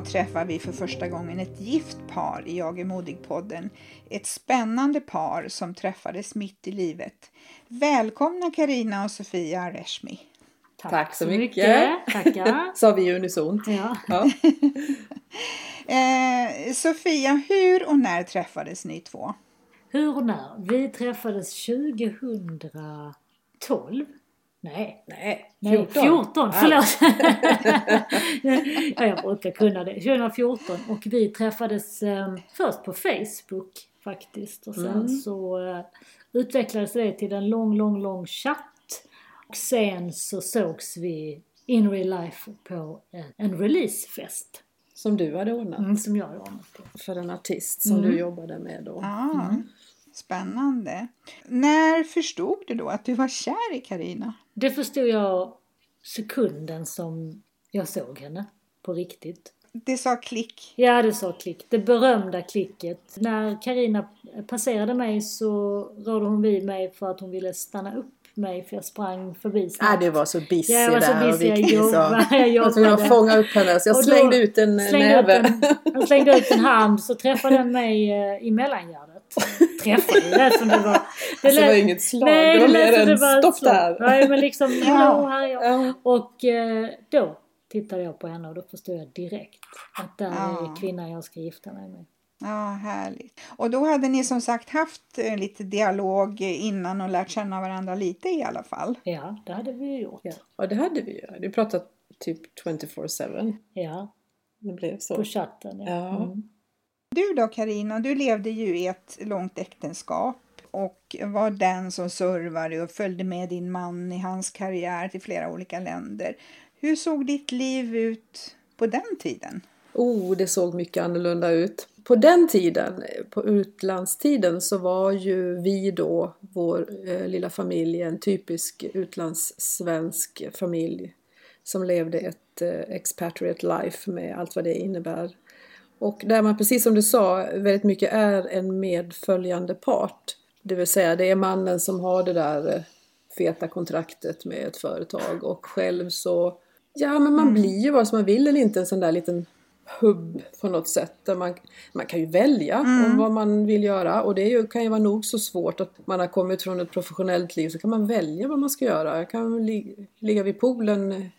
Idag träffar vi för första gången ett gift par i Jag är modig-podden. Ett spännande par som träffades mitt i livet. Välkomna Karina och Sofia Reshmi. Tack, Tack så mycket. Tackar. Sa vi unisont. Ja. Ja. Eh, Sofia, hur och när träffades ni två? Hur och när? Vi träffades 2012. Nej, Nej, nej 14. 14, förlåt. ja, jag brukar kunna det. 2014 och vi träffades eh, först på Facebook faktiskt och sen Mm. så eh, utvecklades det till en lång, lång, lång chatt. Och sen så sågs vi in real life på en, en releasefest Som du hade ordnat mm, som jag hade ordnat för en artist som Mm. du jobbade med då. Ah, Spännande. När förstod du då att du var kär i Karina? Det förstod jag sekunden som jag såg henne på riktigt. Det sa klick. Ja, det sa klick. Det berömda klicket. När Karina passerade mig så rådde hon vid mig för att hon ville stanna upp mig för jag sprang förbi snabbt. det var så busy Ja, jag var så där busy, jag jobbade, jag Jag var tvungen att jobbade. fånga upp henne så jag slängde ut en slängde näve. En, jag slängde ut en hand så träffade den mig eh, i mellangärdet. Träffade, det lät som det var... Alltså, det var inget slag, Nej, det var lät mer det var ett stopp där. Nej, men liksom, Ja. här är jag. Ja. Och eh, då tittade jag på henne och då förstod jag direkt att där Ja. är kvinnan jag ska gifta mig med. Ja, härligt. Och då hade ni som sagt haft eh, lite dialog innan och lärt känna varandra lite i alla fall. Ja, det hade vi ju gjort. Ja, och det hade vi ju. Vi pratade typ 24-7. Ja, Det blev så. på chatten. Ja. Ja. Mm. Du då Karina, du levde ju i ett långt äktenskap och var den som servade och följde med din man i hans karriär till flera olika länder. Hur såg ditt liv ut på den tiden? Oh, det såg mycket annorlunda ut. På den tiden, på utlandstiden, så var ju vi då, vår eh, lilla familj, en typisk utlandssvensk familj som levde ett eh, expatriate life med allt vad det innebär. Och där man, precis som du sa, väldigt mycket är en medföljande part. Det vill säga, det är mannen som har det där eh, feta kontraktet med ett företag och själv så, ja men man blir ju vad som man vill eller inte en sån där liten hubb på något sätt. Där man, man kan ju välja om vad man vill göra och det ju, kan ju vara nog så svårt att man har kommit från ett professionellt liv så kan man välja vad man ska göra. Jag kan li, ligga vid poolen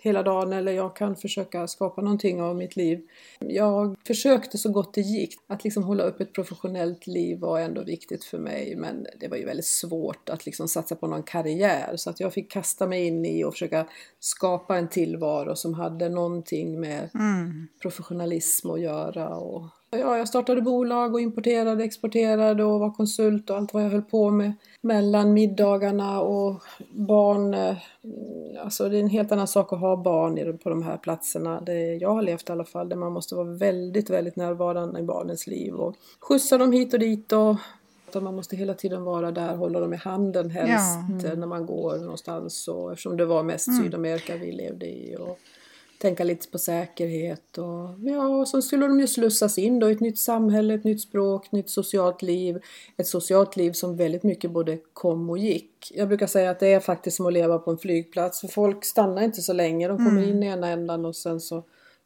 hela dagen eller jag kan försöka skapa någonting av mitt liv. Jag försökte så gott det gick. Att liksom hålla upp ett professionellt liv var ändå viktigt för mig men det var ju väldigt svårt att liksom satsa på någon karriär så att jag fick kasta mig in i och försöka skapa en tillvaro som hade någonting med professionalism att göra. Och, ja, jag startade bolag och importerade, exporterade och var konsult och allt vad jag höll på med. Mellan middagarna och barn. eh, Alltså det är en helt annan sak att ha barn på de här platserna. Det jag har levt i alla fall. Där man måste vara väldigt, väldigt närvarande i barnens liv. Och skjutsa dem hit och dit. Och man måste hela tiden vara där, hålla dem i handen helst eh, när man går någonstans. Och eftersom det var mest Sydamerika vi levde i. Och, tänka lite på säkerhet och ja, och så skulle de ju slussas in då i ett nytt samhälle, ett nytt språk, ett nytt socialt liv. Ett socialt liv som väldigt mycket både kom och gick. Jag brukar säga att det är faktiskt som att leva på en flygplats för folk stannar inte så länge. De kommer in i ena ändan och sen så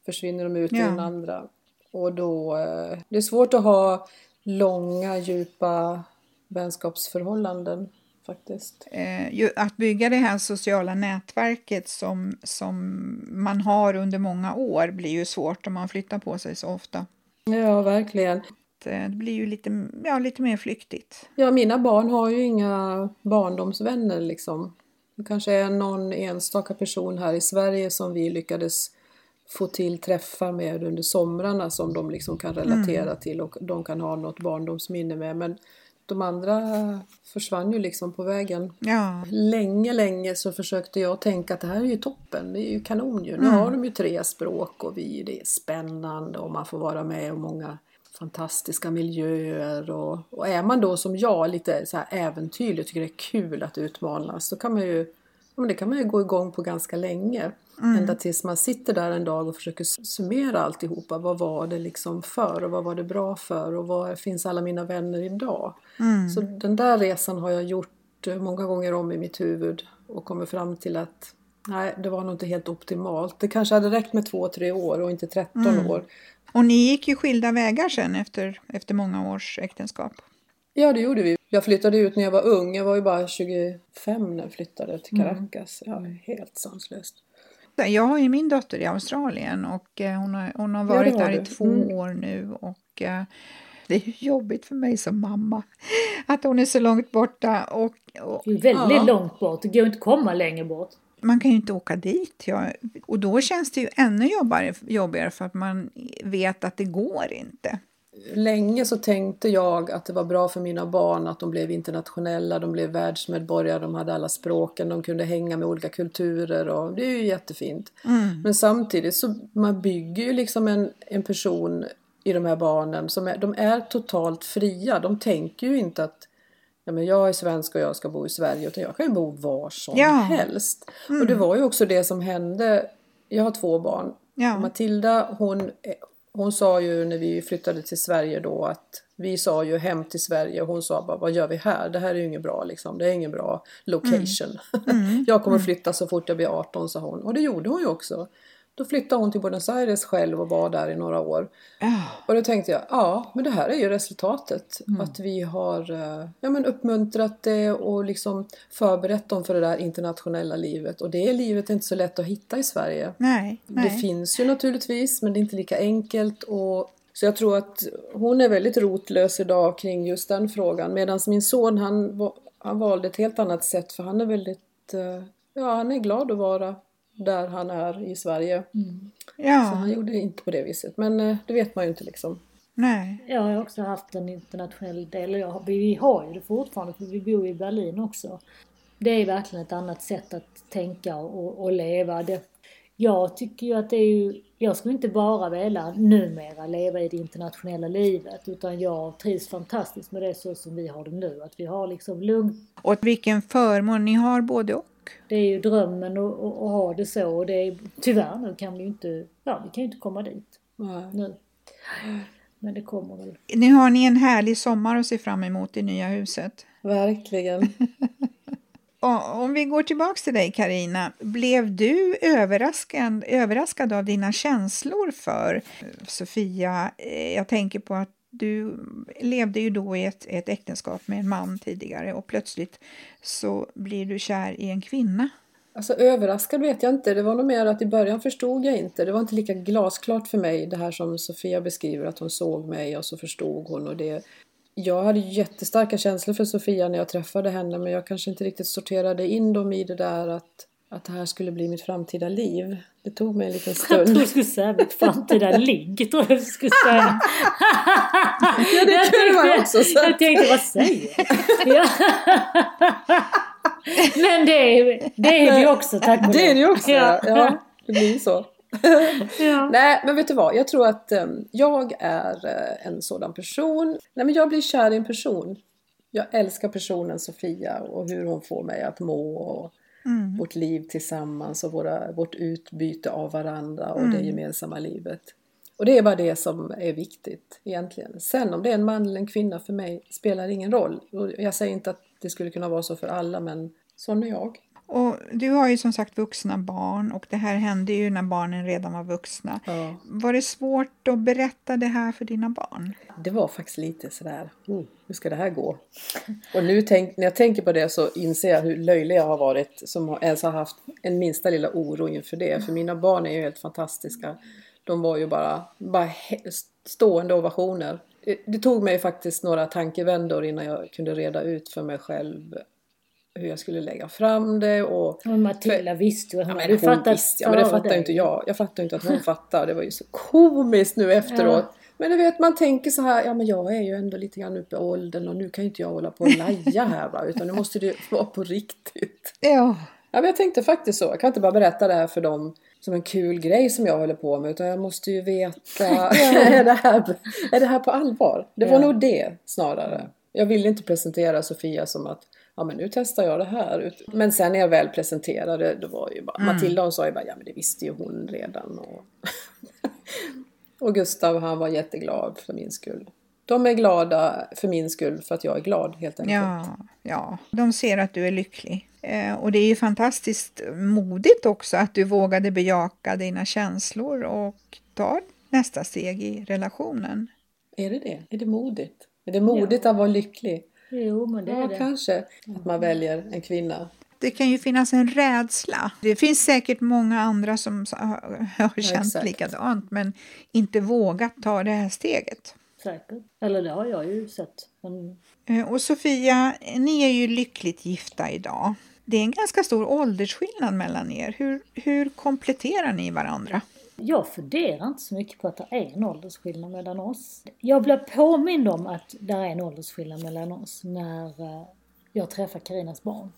försvinner de ut i Ja. den andra. Och då, eh, det är svårt att ha långa, djupa vänskapsförhållanden faktiskt. Eh, att bygga det här sociala nätverket som, som man har under många år blir ju svårt om man flyttar på sig så ofta. Ja, verkligen. Det blir ju lite, ja, lite mer flyktigt. Ja, mina barn har ju inga barndomsvänner liksom. Det kanske är någon enstaka person här i Sverige som vi lyckades få till träffar med under somrarna som de liksom kan relatera mm. till och de kan ha något barndomsminne med. Men de andra försvann ju liksom på vägen. Ja. Länge, länge så försökte jag tänka att det här är ju toppen, det är ju kanon ju. Nu mm. har de ju tre språk och vi, det är spännande och man får vara med om många fantastiska miljöer och, och är man då som jag lite så här äventyrlig och tycker det är kul att utmanas så kan man ju, men det kan man ju gå igång på ganska länge. Mm. Ända tills man sitter där en dag och försöker summera alltihopa. Vad var det liksom för och vad var det bra för och var finns alla mina vänner idag? Mm. Så den där resan har jag gjort eh, många gånger om i mitt huvud och kommit fram till att nej, det var nog inte helt optimalt. Det kanske hade räckt med två, tre år och inte 13 mm. år. Och ni gick ju skilda vägar sen efter, efter många års äktenskap. Ja, det gjorde vi. Jag flyttade ut när jag var ung. Jag var ju bara 25 när jag flyttade till mm. Caracas. Mm. Ja, helt sanslöst. Jag har ju min dotter i Australien och eh, hon har, hon har varit ja, där i två mm. år nu. Och eh, det är jobbigt för mig som mamma att hon är så långt borta. Och, och det är väldigt ja. långt bort, det går inte att komma längre bort. Man kan ju inte åka dit. Ja. Och då känns det ju ännu jobbigare, jobbigare för att man vet att det går inte länge så tänkte jag att det var bra för mina barn att de blev internationella, de blev världsmedborgare, de hade alla språken, de kunde hänga med olika kulturer och det är ju jättefint. Mm. Men samtidigt så man bygger ju liksom en, en person i de här barnen som är, de är totalt fria, de tänker ju inte att ja, men jag är svensk och jag ska bo i Sverige utan jag kan ju bo var som ja. helst. Mm. Och det var ju också det som hände, jag har två barn Ja. Matilda hon, hon sa ju när vi flyttade till Sverige då att vi sa ju hem till Sverige och hon sa bara vad gör vi här? Det här är ju inget bra liksom. Det är ingen bra location. Mm. Mm. jag kommer mm. flytta så fort jag blir 18 sa hon. Och det gjorde hon ju också. Då flyttade hon till Buenos Aires själv och var där i några år. Oh. Och då tänkte jag, ja men det här är ju resultatet. Mm. Att vi har eh, ja, men uppmuntrat det och liksom förberett dem för det där internationella livet. Och det livet är inte så lätt att hitta i Sverige. Nej, nej. Det finns ju naturligtvis men det är inte lika enkelt. Och så jag tror att hon är väldigt rotlös idag kring just den frågan. Medan min son han, han valde ett helt annat sätt för han är väldigt, eh, ja han är glad att vara där han är i Sverige. Mm. Ja. Så han gjorde det inte på det viset. Men eh, det vet man ju inte liksom. Nej. Jag har också haft en internationell del och jag, vi har ju det fortfarande för vi bor i Berlin också. Det är verkligen ett annat sätt att tänka och, och leva. Det, jag tycker ju att det är ju, jag skulle inte bara vilja numera leva i det internationella livet utan jag trivs fantastiskt med det så som vi har det nu. Att vi har liksom lugnt. Och vilken förmån ni har både och. Det är ju drömmen att, ha det så och det är, tyvärr nu kan vi ju inte, ja vi kan ju inte komma dit Nej. nu. Men det kommer väl. Nu har ni en härlig sommar att se fram emot i nya huset. Verkligen. Om vi går tillbaks till dig Karina, blev du överraskad, överraskad av dina känslor för Sofia? Eh, jag tänker på att du levde ju då i ett, ett äktenskap med en man tidigare och plötsligt så blir du kär i en kvinna. Alltså överraskad vet jag inte. Det var nog mer att i början förstod jag inte. Det var inte lika glasklart för mig det här som Sofia beskriver att hon såg mig och så förstod hon och det. Jag hade jättestarka känslor för Sofia när jag träffade henne men jag kanske inte riktigt sorterade in dem i det där att att det här skulle bli mitt framtida liv. Det tog mig en liten stund. Jag trodde du skulle säga mitt framtida ligg. Tror jag du skulle säga. ja, det kunde man också säga. Jag tänkte, vad säger jag? Men det är, det är det också, tack Det är det också, ja. ja. Det blir så. ja. Nej, men vet du vad? Jag tror att um, jag är uh, en sådan person. Nej, men jag blir kär i en person. Jag älskar personen Sofia och hur hon får mig att må. Och, mm. vårt liv tillsammans och våra, vårt utbyte av varandra och mm. det gemensamma livet. Och det är bara det som är viktigt egentligen. Sen om det är en man eller en kvinna för mig spelar ingen roll. Jag säger inte att det skulle kunna vara så för alla men sån är jag. Och du har ju som sagt vuxna barn och det här hände ju när barnen redan var vuxna. Ja. Var det svårt att berätta det här för dina barn? Det var faktiskt lite sådär, oh, hur ska det här gå? Och nu tänk, när jag tänker på det så inser jag hur löjlig jag har varit som har- ens har haft en minsta lilla oro inför det. För mina barn är ju helt fantastiska. De var ju bara, bara stående ovationer. Det, det tog mig faktiskt några tankevändor innan jag kunde reda ut för mig själv hur jag skulle lägga fram det och Men Matilda visste ju. Ja, hon men hade fattat visste, ja, men det fattar inte jag. Jag fattar inte att hon fattar. Det var ju så komiskt nu efteråt. Men du vet, man tänker så här, ja men jag är ju ändå lite grann uppe i åldern och nu kan ju inte jag hålla på och laja här va, utan nu måste det ju vara på riktigt. Ja, Ja, men jag tänkte faktiskt så. Jag kan inte bara berätta det här för dem som en kul grej som jag håller på med, utan jag måste ju veta, är, det här, är det här på allvar? Det var Ja. nog det snarare. Jag ville inte presentera Sofia som att Ja men nu testar jag det här. Men sen när jag väl presenterade då var ju bara Matilda hon sa ju bara ja men det visste ju hon redan. Och, och Gustav han var jätteglad för min skull. De är glada för min skull för att jag är glad helt enkelt. ja, ja. De ser att du är lycklig. Eh, och det är ju fantastiskt modigt också att du vågade bejaka dina känslor och ta nästa steg i relationen. Är det det? Är det modigt? Är det modigt att vara lycklig? Jo, men det Ja, är det. kanske. Att man väljer en kvinna. Det kan ju finnas en rädsla. Det finns säkert många andra som har har känt exakt. likadant men inte vågat ta det här steget. Säkert. Eller det har jag ju sett. Men Eh, Och Sofia, ni är ju lyckligt gifta idag. Det är en ganska stor åldersskillnad mellan er. Hur, hur kompletterar ni varandra? Jag funderar inte så mycket på att det är en åldersskillnad mellan oss. Jag blev påmind om att det är en åldersskillnad mellan oss när eh, jag träffar Karinas barn.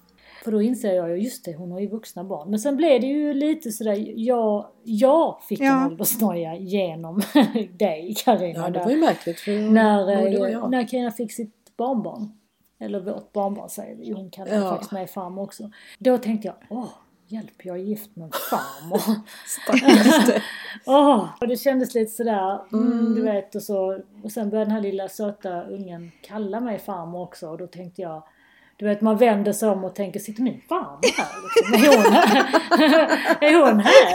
För då inser jag ju, just det, hon har ju vuxna barn. Men sen blev det ju lite sådär, jag, jag fick Ja. en åldersnoja genom dig Carina. Ja, det var ju märkligt. För när, eh, jag. när Carina fick sitt barnbarn. Eller vårt barnbarn säger vi, hon kallar Ja. faktiskt mig farmor också. Då tänkte jag, åh, hjälp jag är gift med en farmor. Åh, och det kändes lite sådär, mm, du vet och så. Och sen började den här lilla söta ungen kalla mig farmor också och då tänkte jag du vet man vänder sig om och tänker, sitter min farmor här liksom? Är hon här? är hon här?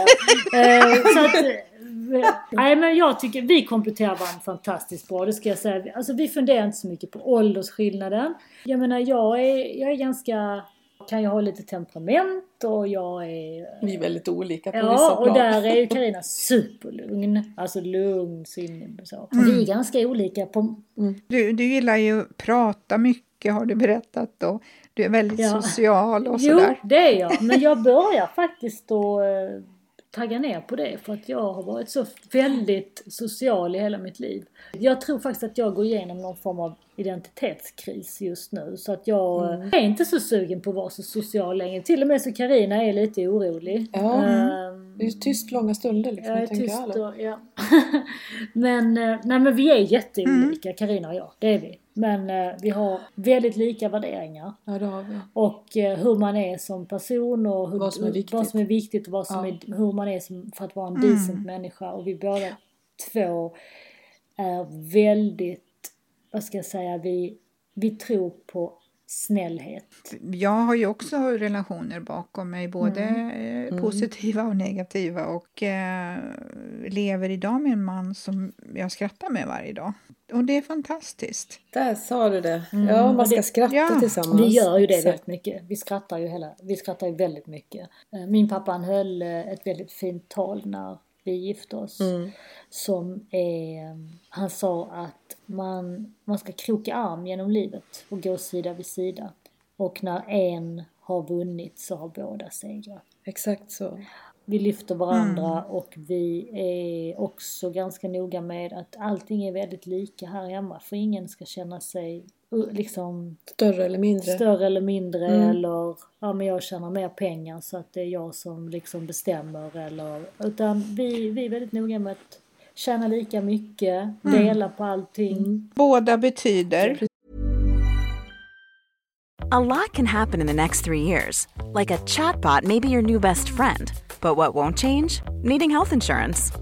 Eh, så att, eh, nej men jag tycker vi kompletterar varandra fantastiskt bra, det ska jag säga. Alltså vi funderar inte så mycket på åldersskillnaden. Jag menar jag är, jag är ganska, kan jag ha lite temperament och jag är Vi är väldigt olika på vissa Ja, och plan. där är ju Carina superlugn. Alltså lugn, sinnig och så. Vi är ganska olika på... Du, du gillar ju att prata mycket har du berättat och du är väldigt Ja. social och Jo, sådär. det är jag. Men jag börjar faktiskt att eh, tagga ner på det för att jag har varit så väldigt social i hela mitt liv. Jag tror faktiskt att jag går igenom någon form av identitetskris just nu så att jag eh, är inte så sugen på att vara så social längre. Till och med så Carina är lite orolig. Ja. Ehm, Det är tyst långa stunder liksom. Jag är tyst alla. och, ja. men, eh, nej men vi är jätteolika, Karina och jag. Det är vi. Men eh, vi har väldigt lika värderingar. Ja, det har vi. Och eh, hur man är som person och hur, Vad som är viktigt. vad som är viktigt och vad som Ja. är, hur man är som, för att vara en decent människa. Och vi båda två är väldigt, vad ska jag säga, vi, vi tror på snällhet. Jag har ju också relationer bakom mig, både eh, positiva och negativa och eh, lever idag med en man som jag skrattar med varje dag. Och det är fantastiskt. Där sa du det. Ja, man ska det- skratta ja, tillsammans. Vi gör ju det Så- väldigt mycket. Vi skrattar ju hela, vi skrattar ju väldigt mycket. Eh, Min pappa han höll eh, ett väldigt fint tal när vi gifte oss. Som är, han sa att man, man ska kroka arm genom livet och gå sida vid sida. Och när en har vunnit så har båda segrat. Exakt så. Vi lyfter varandra och vi är också ganska noga med att allting är väldigt lika här hemma. För ingen ska känna sig liksom Större eller mindre. större eller mindre Mm. eller ja men jag tjänar mer pengar så att det är jag som liksom bestämmer eller utan vi, vi är väldigt noga med att tjäna lika mycket, Mm. dela på allting. Båda betyder A lot can happen in the next three years. Like a chatbot may be your new best friend. But what won't change? Needing health insurance.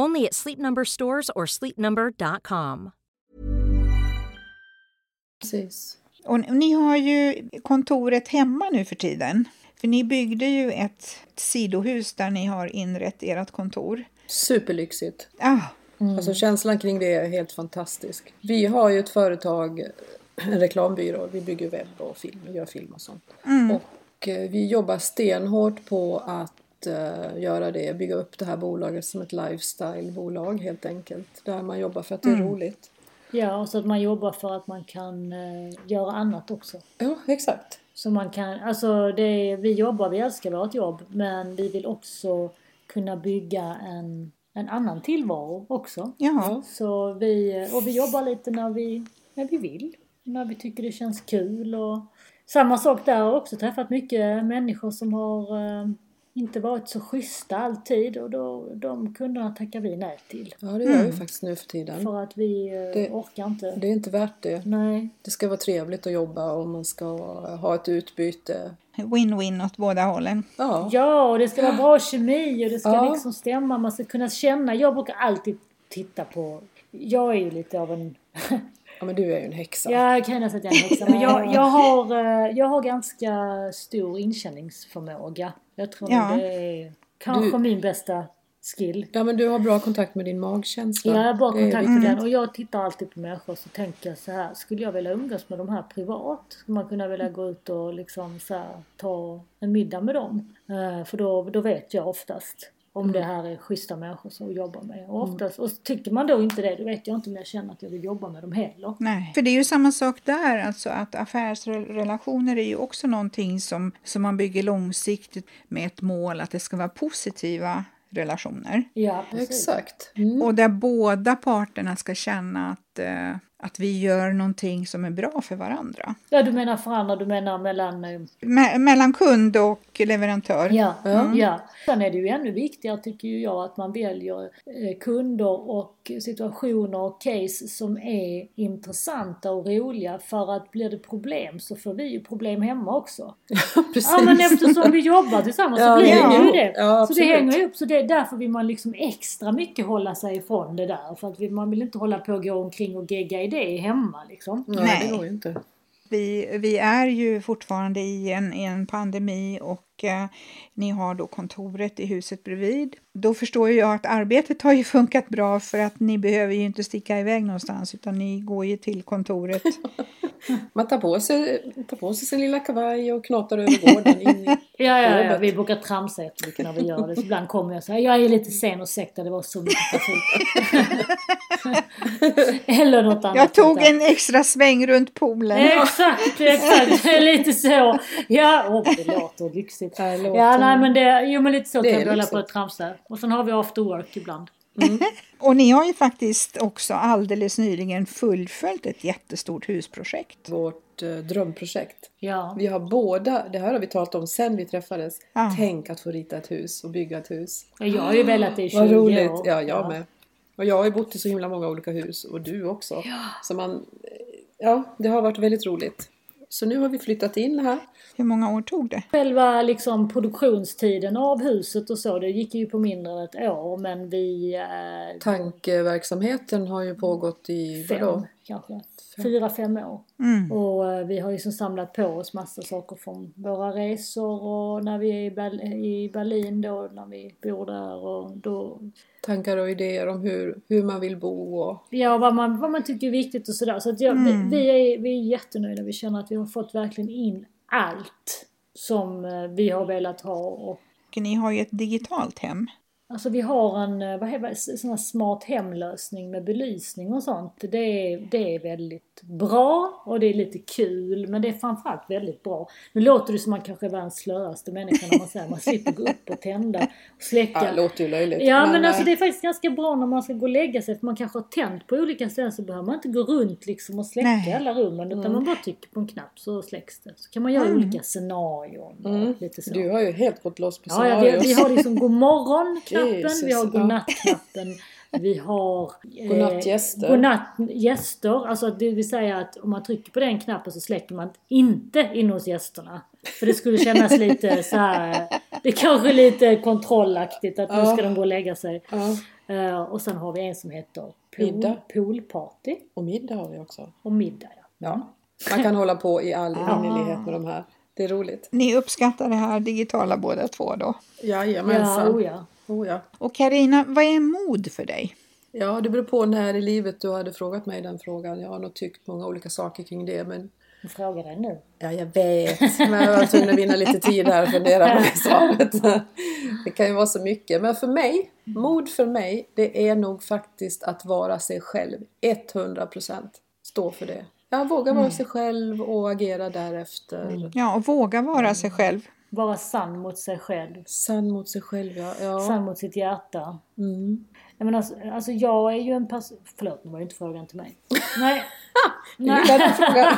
Only at Sleep Number stores or sleepnumber.com. Precis. Och ni har ju kontoret hemma nu för tiden. För ni byggde ju ett sidohus där ni har inrett ert kontor. Superlyxigt. Ah, Alltså känslan kring det är helt fantastisk. Vi har ju ett företag, en reklambyrå, vi bygger webb och film, gör film och sånt. Och eh, vi jobbar stenhårt på att eh, göra det, bygga upp det här bolaget som ett lifestyle-bolag helt enkelt. Där man jobbar för att det är roligt. Ja, och så att man jobbar för att man kan eh, göra annat också. Ja, exakt. Så man kan, alltså det, vi jobbar, vi älskar vårt jobb men vi vill också kunna bygga en, en annan tillvaro också. ja. Så vi, och vi jobbar lite när vi, när vi vill, när vi tycker det känns kul och samma sak där, jag har också träffat mycket människor som har eh, inte varit så schyssta alltid och då, de kunderna tackar vi nej till. Ja, det gör vi faktiskt nu för tiden. För att vi eh, Det- orkar inte. Det är inte värt det. Nej. Det ska vara trevligt att jobba och man ska ha ett utbyte. Win-win åt båda hållen. Ja, Ja, och det ska vara bra kemi och det ska Ja. liksom stämma. Man ska kunna känna. Jag brukar alltid titta på... Jag är ju lite av en... ja men du är ju en häxa. Jag kan nästan att jag är en häxa. Men jag, jag, har, eh, jag har ganska stor inkänningsförmåga. Jag tror Ja. det är kanske Du- min bästa skill. Ja men du har bra kontakt med din magkänsla. Jag har bra kontakt med den och jag tittar alltid på människor så tänker jag så här, skulle jag vilja umgås med de här privat? Skulle man kunna vilja gå ut och liksom så här, ta en middag med dem? Eh, för då, då vet jag oftast om det här är schyssta människor som jobbar med. Och, oftast, och tycker man då inte det, då vet jag inte om jag känner att jag vill jobba med dem heller. Nej. För det är ju samma sak där, alltså att affärsrelationer är ju också någonting som, som man bygger långsiktigt med ett mål att det ska vara positiva relationer. Ja, precis. Exakt. Mm. Och där båda parterna ska känna att, eh, att vi gör någonting som är bra för varandra. Ja, du menar för andra, du menar mellan... eh, Me- mellan kund och leverantör. Ja, ja. Sen är det ju ännu viktigare tycker ju jag att man väljer eh, kunder och situationer och case som är intressanta och roliga för att blir det problem så får vi ju problem hemma också. Precis. Ja men eftersom vi jobbar tillsammans Ja, så blir det det är ju ju- det. ja, så det hänger ihop. Så det, därför vill man liksom extra mycket hålla sig ifrån det där. För att man vill inte hålla på och gå omkring och gegga i det hemma liksom. Nej, Nej. det går ju inte. Vi, vi är ju fortfarande i en, i en pandemi och eh, ni har då kontoret i huset bredvid. Då förstår jag att arbetet har ju funkat bra för att ni behöver ju inte sticka iväg någonstans utan ni går ju till kontoret. Man tar på, sig, tar på sig sin lilla kavaj och knatar över gården in i Ja, ja, ja. Vi brukar tramsa efter vilka när vi gör det. Så ibland kommer jag och säger jag är lite sen och ursäkta det var så mycket trafik. Eller något annat. Jag tog en extra sväng runt poolen. Exakt, exakt. Lite så. Ja, åh det låter lyxigt. Det låter- Ja, nej men det, jo men lite så Det kan vi hålla lyxigt. på att tramsa. Och sen har vi after work ibland. Och ni har ju faktiskt också alldeles nyligen fullföljt ett jättestort husprojekt. Vårt eh, drömprojekt. Ja. Vi har båda, det här har vi talat om sen vi träffades. Ja. Tänk att få rita ett hus och bygga ett hus. Och Jag har ju velat det i 20 Vad roligt! år. Ja, jag med. Och jag har ju bott i så himla många olika hus och du också. Så man, Ja, det har varit väldigt roligt. Så nu har vi flyttat in här. Hur många år tog det? Själva liksom produktionstiden av huset och så, det gick ju på mindre än ett år men vi... Eh, Tankeverksamheten har ju pågått i vadå? fem kanske. Fyra, fem år. Mm. Och eh, vi har ju som samlat på oss massa saker från våra resor och när vi är i, Ber- i Berlin då, när vi bor där och då Tankar och idéer om hur, hur man vill bo och... Ja, vad man, vad man tycker är viktigt och sådär. Så att jag, Mm. vi, vi, är, vi är jättenöjda. Vi känner att vi har fått verkligen in allt som eh, vi har velat ha. Och Ni har ju ett digitalt hem. Alltså vi har en eh, vad heter, sån här smart hemlösning med belysning och sånt. Det är, det är väldigt bra och det är lite kul. Men det är framförallt väldigt bra. Nu låter det som man kanske är världens slöaste människa när man säger man slipper gå upp och tända och släcka. Ja, det låter ju löjligt. Ja men, alltså eh, det är faktiskt ganska bra när man ska gå och lägga sig för man kanske har tänt på olika ställen så behöver man inte gå runt liksom och släcka Nej. alla rummen utan man bara trycker på en knapp så släcks det. Så kan man göra olika scenarion Mm. lite så. Du har ju helt gått loss på Ja, ja vi, vi har liksom godmorgon-knappen, Jesus, vi har ja. godnatt-knappen, vi har eh, Godnattgäster. godnattgäster. Alltså det vill säga att om man trycker på den knappen så släcker man inte in hos gästerna. För det skulle kännas lite så här. det är kanske lite kontrollaktigt att nu Ja. ska de gå och lägga sig. Ja. Eh, och sen har vi en som heter pool, poolparty Och middag har vi också. och middag. Ja. Ja. Man kan hålla på i all evinnerlighet med de här. Det är roligt. Ni uppskattar det här digitala båda två då? Ja, Jajamensan. oh ja. Oh, ja. Och Karina, vad är mod för dig? Ja, det beror på när i livet du hade frågat mig den frågan. Jag har nog tyckt många olika saker kring det. Men Jag frågar dig nu. ja, jag vet. Men jag var tvungen att vinna lite tid här och fundera på det svaret. Det kan ju vara så mycket. Men för mig, mod för mig, det är nog faktiskt att vara sig själv. 100% stå för det. Jag vågar vara sig själv och agera därefter. Ja, och våga vara sig själv. Vara sann mot sig själv. Sann mot sig själv, ja. ja. Sann mot sitt hjärta. Mm. Jag, menar, alltså, alltså jag är ju en person... Förlåt, nu var ju inte frågan till mig. Nej. Den frågan.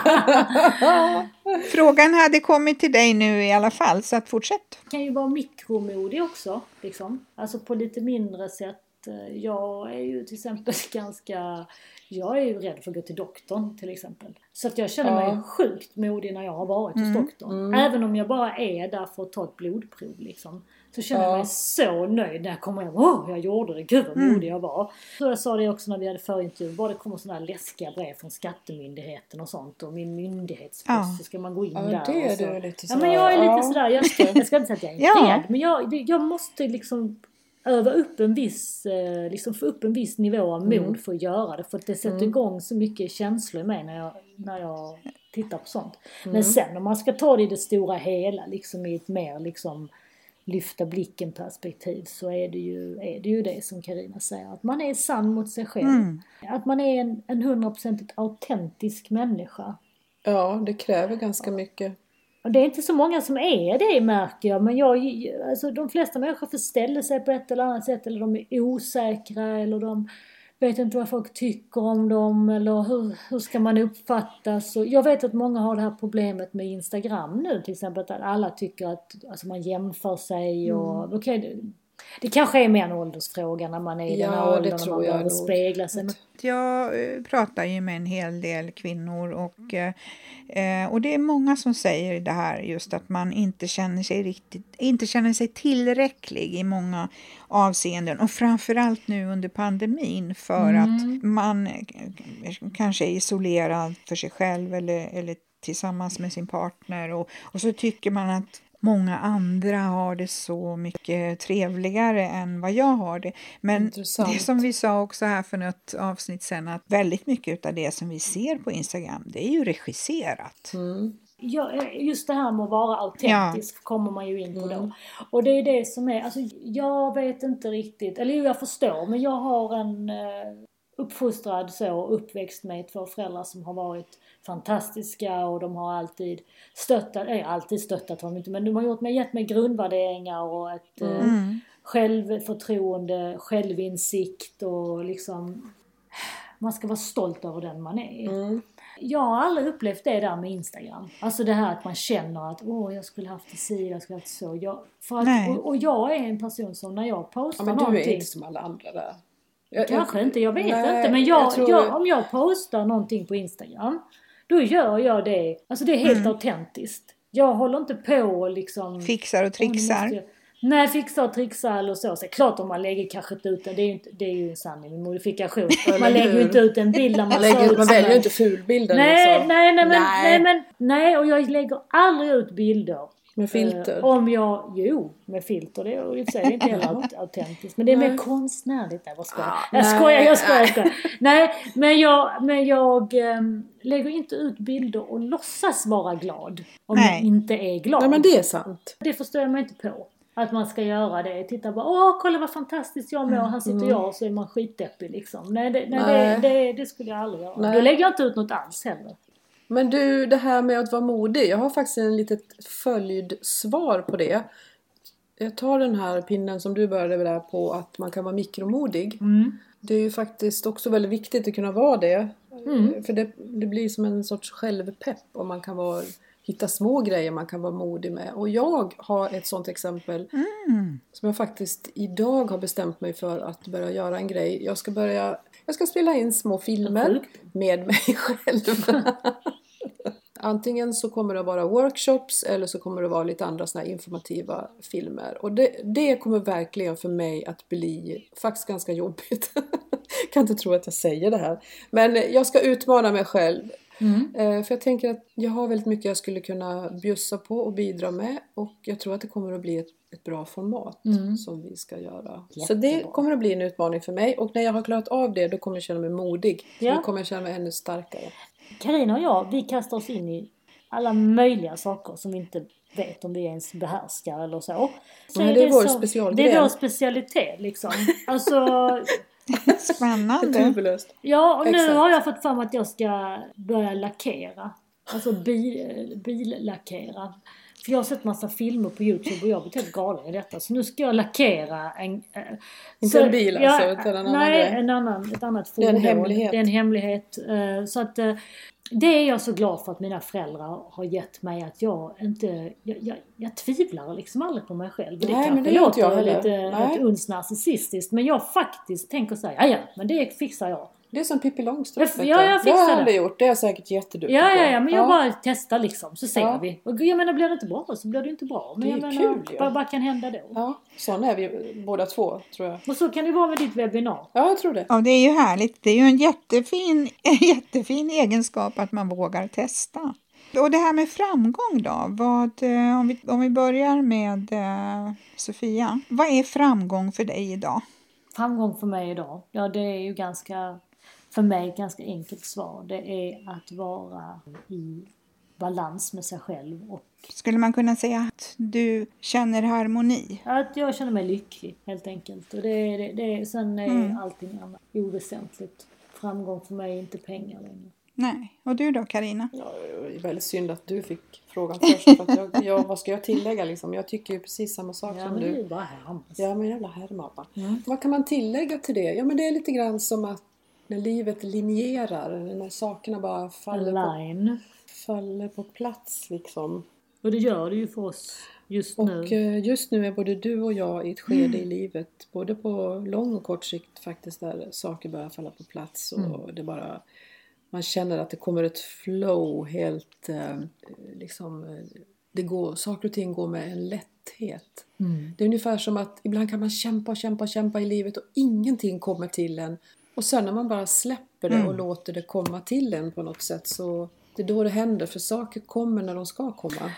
Frågan hade kommit till dig nu i alla fall, så att fortsätt. kan ju vara mikromodig också. Liksom. Alltså på lite mindre sätt. Eh, Jag är ju till exempel ganska... Jag är ju rädd för att gå till doktorn till exempel. Så att jag känner mig Ja. sjukt modig när jag har varit hos doktorn. Även om jag bara är där för att ta ett blodprov liksom. Så känner jag Ja. mig så nöjd när jag kommer hem. Åh, jag gjorde det! Gud vad modig jag var. Så jag sa det också när vi hade förintervju. Bara det kommer sådana här läskiga brev från Skattemyndigheten och sånt. Och min myndighetspost Ja. så ska man gå in Ja, där. det är och så. du lite Ja men jag är sådär, lite sådär. Jag, jag ska inte säga att jag är rädd. Men jag, jag måste liksom öva upp en viss, eh, liksom få upp en viss nivå av mod Mm. för att göra det. För att det sätter igång så mycket känslor i mig när jag, när jag tittar på sånt. Mm. Men sen om man ska ta det i det stora hela, liksom i ett mer liksom lyfta blicken perspektiv så är det ju, är det, ju det som Karina säger. Att man är sann mot sig själv. Mm. Att man är en, en hundraprocentigt autentisk människa. Ja, det kräver ganska mycket. Och det är inte så många som är det märker jag. Men jag, alltså, de flesta människor förställer sig på ett eller annat sätt. Eller de är osäkra. Eller de vet inte vad folk tycker om dem. Eller hur, hur ska man uppfattas. Och jag vet att många har det här problemet med Instagram nu. Till exempel att alla tycker att alltså, man jämför sig. Och, Mm. okej, det, det kanske är mer en åldersfråga när man är i Ja, den här åldern. och man behöver spegla sig. Men, Jag eh, pratar ju med en hel del kvinnor och, eh, eh, och det är många som säger det här just att man inte känner sig riktigt, inte känner sig tillräcklig i många avseenden. Och framförallt nu under pandemin för att man kanske är isolerad för sig själv eller, eller tillsammans med sin partner. Och, och så tycker man att många andra har det så mycket trevligare än vad jag har det. Men Intressant. det som vi sa också här för något avsnitt sen att väldigt mycket av det som vi ser på Instagram det är ju regisserat. Mm. Ja, eh, just det här med att vara autentisk kommer man ju in på då. Och det är det som är, alltså jag vet inte riktigt, eller jo jag förstår, men jag har en eh, uppfostrad så, uppväxt med två föräldrar som har varit fantastiska och de har alltid stöttat, äh, alltid stöttat honom inte, men de har gjort mig, gett mig grundvärderingar och ett eh, Mm. självförtroende, självinsikt och liksom man ska vara stolt över den man är. Mm. Jag har aldrig upplevt det där med Instagram. Alltså det här att man känner att åh jag skulle haft det si, jag skulle haft så. Jag, för att, och, och jag är en person som när jag Ja, postar men du är någonting. inte som alla andra där. Jag- Kanske jag- inte, jag vet Nej, inte. Men jag, tror- jag, om jag postar någonting på Instagram. då gör jag det. Alltså det är helt Mm. autentiskt. Jag håller inte på och liksom... Fixar och "Åh, nu måste trixar. jag-" Nej, fixa och trixa eller så. så. Klart om man lägger kanske inte ut det, det är ju, inte, det är ju en sanning med modifikation. Man lägger ju inte ut en bild där man, lägger, ut man väljer en- ju inte fulbilden Nej, liksom. nej, nej, men, Nej. nej, men, nej, och jag lägger aldrig ut bilder. Med filter. Eh, om jag, jo, med filter. Det är i och för sig inte heller aut- autentiskt. Men det är mer Nej. konstnärligt. Nej, vad skojar. Ja, jag skojar, jag skojar, jag skojar. Nej, men jag, men jag ehm, lägger inte ut bilder och låtsas vara glad. Om Nej. jag inte är glad. Nej men det är sant. Det förstår jag mig inte på. Att man ska göra det. Titta bara, åh kolla vad fantastiskt jag mår. Här sitter jag och så är man skitdeppig liksom. Nej, det, nej, Mm. Nej. Det, det, det skulle jag aldrig göra. Nej. Då lägger jag inte ut något alls heller. Men du, det här med att vara modig. Jag har faktiskt en litet följdsvar på det. Jag tar den här pinnen som du började med där på att man kan vara mikromodig. Mm. Det är ju faktiskt också väldigt viktigt att kunna vara det. Mm. För det, det blir som en sorts självpepp om man kan vara, hitta små grejer man kan vara modig med. Och jag har ett sånt exempel Mm. som jag faktiskt idag har bestämt mig för att börja göra en grej. Jag ska börja jag ska spela in små filmer med mig själv. Antingen så kommer det att vara workshops eller så kommer det att vara lite andra såna informativa filmer. Och det, det kommer verkligen för mig att bli faktiskt ganska jobbigt. kan inte tro att jag säger det här. Men jag ska utmana mig själv. Mm. Eh, För jag tänker att jag har väldigt mycket jag skulle kunna bjussa på och bidra med. Och jag tror att det kommer att bli ett, ett bra format Mm. som vi ska göra. Så det Jättebra. kommer att bli en utmaning för mig. Och när jag har klarat av det då kommer jag känna mig modig. Ja. Då kommer jag känna mig ännu starkare. Carina och jag, vi kastar oss in i alla möjliga saker som vi inte vet om vi ens behärskar eller så. så Nej, det är vår så- specialgren. Det är vår specialitet liksom. Alltså, Spännande. Ja och nu Exakt. har jag fått för mig att jag ska börja lackera. Alltså bil, billackera. För jag har sett massa filmer på Youtube och jag har blivit helt galen i detta. Så nu ska jag lackera en... eh, Inte så- en bil alltså, utan en annan Nej, en annan, ett annat Det är en fordon. hemlighet. Det är en hemlighet. Eh, Så att eh, det är jag så glad för att mina föräldrar har gett mig att jag inte, jag, jag, jag tvivlar liksom aldrig på mig själv. Det Nej, men det inte jag låter heller. lite uns narcissistiskt men jag faktiskt tänker så här, ja ja, men det fixar jag. Det är som Pippi Långstrump. Jag- ja, du. jag det har jag aldrig gjort. Det är jag säkert jätteduktig Ja, på. ja, ja, men jag bara testar liksom så ser Ja. vi. Och jag menar, blir det inte bra så blir det inte bra. Men Det är jag menar, kul ju. vad, vad kan hända då? Ja, sådana är vi båda två tror jag. Och så kan det vara med ditt webbinar. Ja, jag tror det. Ja, det är ju härligt. Det är ju en jättefin, en jättefin egenskap att man vågar testa. Och det här med framgång då? Vad, eh, om, vi, om vi börjar med eh, Sofia. Vad är framgång för dig idag? Framgång för mig idag? Ja, det är ju ganska, för mig ett ganska enkelt svar. Det är att vara i balans med sig själv och Skulle man kunna säga att du känner harmoni? att jag känner mig lycklig helt enkelt. Och det är, det, är, sen är Mm. allting annat oväsentligt. Framgång för mig är inte pengar längre. Nej. Och du då, Karina? Ja, det är väldigt synd att du fick frågan först. För att jag, jag, vad ska jag tillägga liksom? Jag tycker ju precis samma sak Ja, som men du. ju bara härmas. Ja, men jävla härmapa. Mm. Vad kan man tillägga till det? Ja, men det är lite grann som att när livet linjerar, när sakerna bara faller på, Align. faller på plats liksom. Och det gör det ju för oss just Och nu. eh, just nu är både du och jag i ett skede i livet, både på lång och kort sikt faktiskt, där saker börjar falla på plats och Mm. det bara man känner att det kommer ett flow helt eh, liksom eh, det går, saker och ting går med en lätthet. Mm. Det är ungefär som att ibland kan man kämpa och kämpa och kämpa i livet och ingenting kommer till en. Och sen när man bara släpper det och låter det komma till en på något sätt så det är då det händer för saker kommer när de ska komma.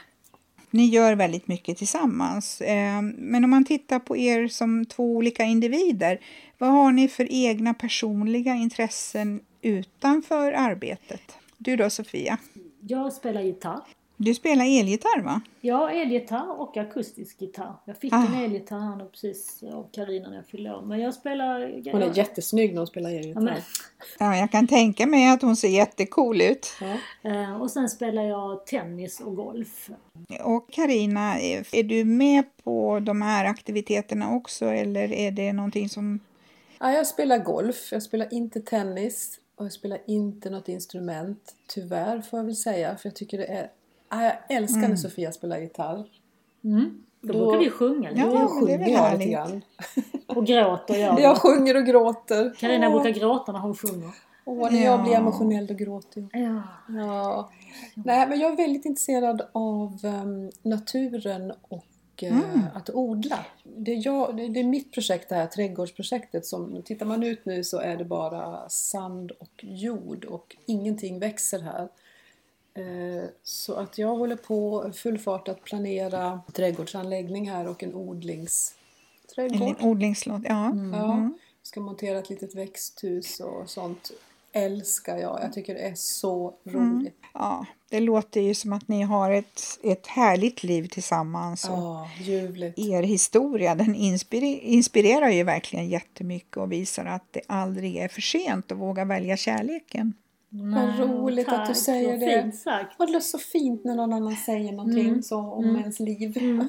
Ni gör väldigt mycket tillsammans. Eh, Men om man tittar på er som två olika individer, vad har ni för egna personliga intressen utanför arbetet? Du då, Sofia? Jag spelar gitarr. Du spelar elgitarr, va? Ja, elgitarr och akustisk gitarr. Jag fick Ah. en elgitarr här nu precis av Carina när jag fyllde år. Men jag spelar... Hon är jättesnygg när hon spelar elgitarr. Ja, jag kan tänka mig att hon ser jättecool ut. Ja. eh, och sen spelar jag tennis och golf. Och Karina, är är du med på de här aktiviteterna också eller är det någonting som... Ja, jag spelar golf, jag spelar inte tennis och jag spelar inte något instrument. Tyvärr får jag väl säga, för jag tycker det är... Ja, jag älskar när Sofia spelar gitarr. Mm. Då, Då- brukar vi sjunga lite. Ja, Då men det är sjunger väl jag härligt. lite grann. Och gråter vi. Jag sjunger och gråter. Carina Åh. brukar gråta när hon sjunger. Åh, när jag blir emotionell då gråter jag. Ja. Ja. Nej, men jag är väldigt intresserad av em, naturen och eh, att odla. Det är, jag, det det är mitt projekt det här trädgårdsprojektet. Som, tittar man ut nu så är det bara sand och jord och ingenting växer här. Eh, Så att jag håller på full fart att planera trädgårdsanläggning här och en odlingsträdgård. En odlingslåda, ja. Ja, ska montera ett litet växthus och sånt. Älskar jag. Jag tycker det är så roligt. ja. Det låter ju som att ni har ett, ett härligt liv tillsammans. Ja, ljuvligt. er historia den inspirer- inspirerar ju verkligen jättemycket och visar att det aldrig är för sent att våga välja kärleken. Vad roligt att du tack, säger det. Fint sagt. Och det låter så fint när någon annan säger någonting Mm. så om ens liv.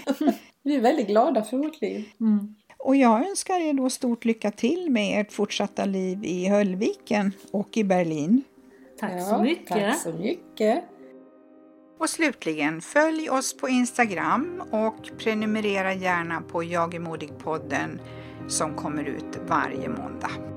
Vi är väldigt glada för vårt liv. Mm. Och jag önskar er då stort lycka till med ert fortsatta liv i Höllviken och i Berlin. Tack så mycket. Tack så mycket. Och slutligen, följ oss på Instagram och prenumerera gärna på Jag är modig-podden som kommer ut varje måndag.